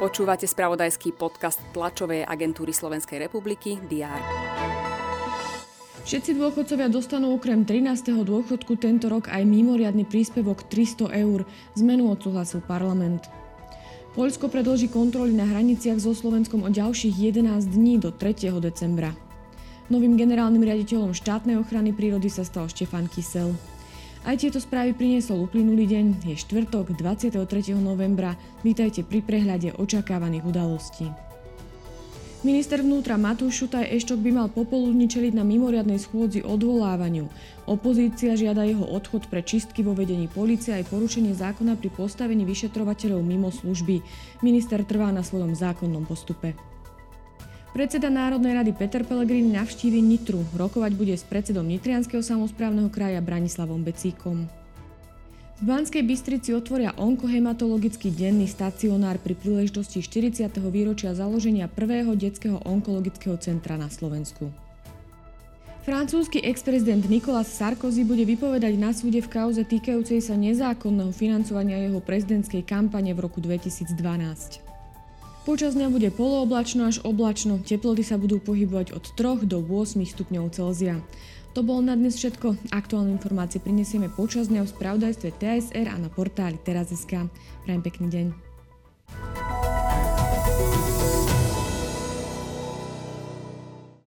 Počúvate spravodajský podcast tlačovej agentúry Slovenskej republiky DR. Všetci dôchodcovia dostanú okrem 13. dôchodku tento rok aj mimoriadny príspevok 300 eur. Zmenu odsúhlasil parlament. Poľsko predloží kontroly na hraniciach so Slovenskom o ďalších 11 dní do 3. decembra. Novým generálnym riaditeľom štátnej ochrany prírody sa stal Štefan Kysel. Aj tieto správy priniesol uplynulý deň, je štvrtok 23. novembra. Vítajte pri prehľade očakávaných udalostí. Minister vnútra Matúš Šutaj Eštok by mal popoludní čeliť na mimoriadnej schôdzi odvolávaniu. Opozícia žiada jeho odchod pre čistky vo vedení policie aj porušenie zákona pri postavení vyšetrovateľov mimo služby. Minister trvá na svojom zákonnom postupe. Predseda Národnej rady Peter Pellegrini navštívi Nitru. Rokovať bude s predsedom Nitrianského samozprávneho kraja Branislavom Becíkom. V Banskej Bystrici otvoria onkohematologický denný stacionár pri príležitosti 40. výročia založenia prvého detského onkologického centra na Slovensku. Francúzsky ex-prezident Nicolas Sarkozy bude vypovedať na súde v kauze týkajúcej sa nezákonného financovania jeho prezidentskej kampane v roku 2012. Počas dňa bude polooblačno až oblačno, teploty sa budú pohybovať od 3 do 8 stupňov Celzia. To bolo na dnes všetko. Aktuálne informácie prinesieme počas dňa v spravodajstve TSR a na portáli teraz.sk. Prajem pekný deň.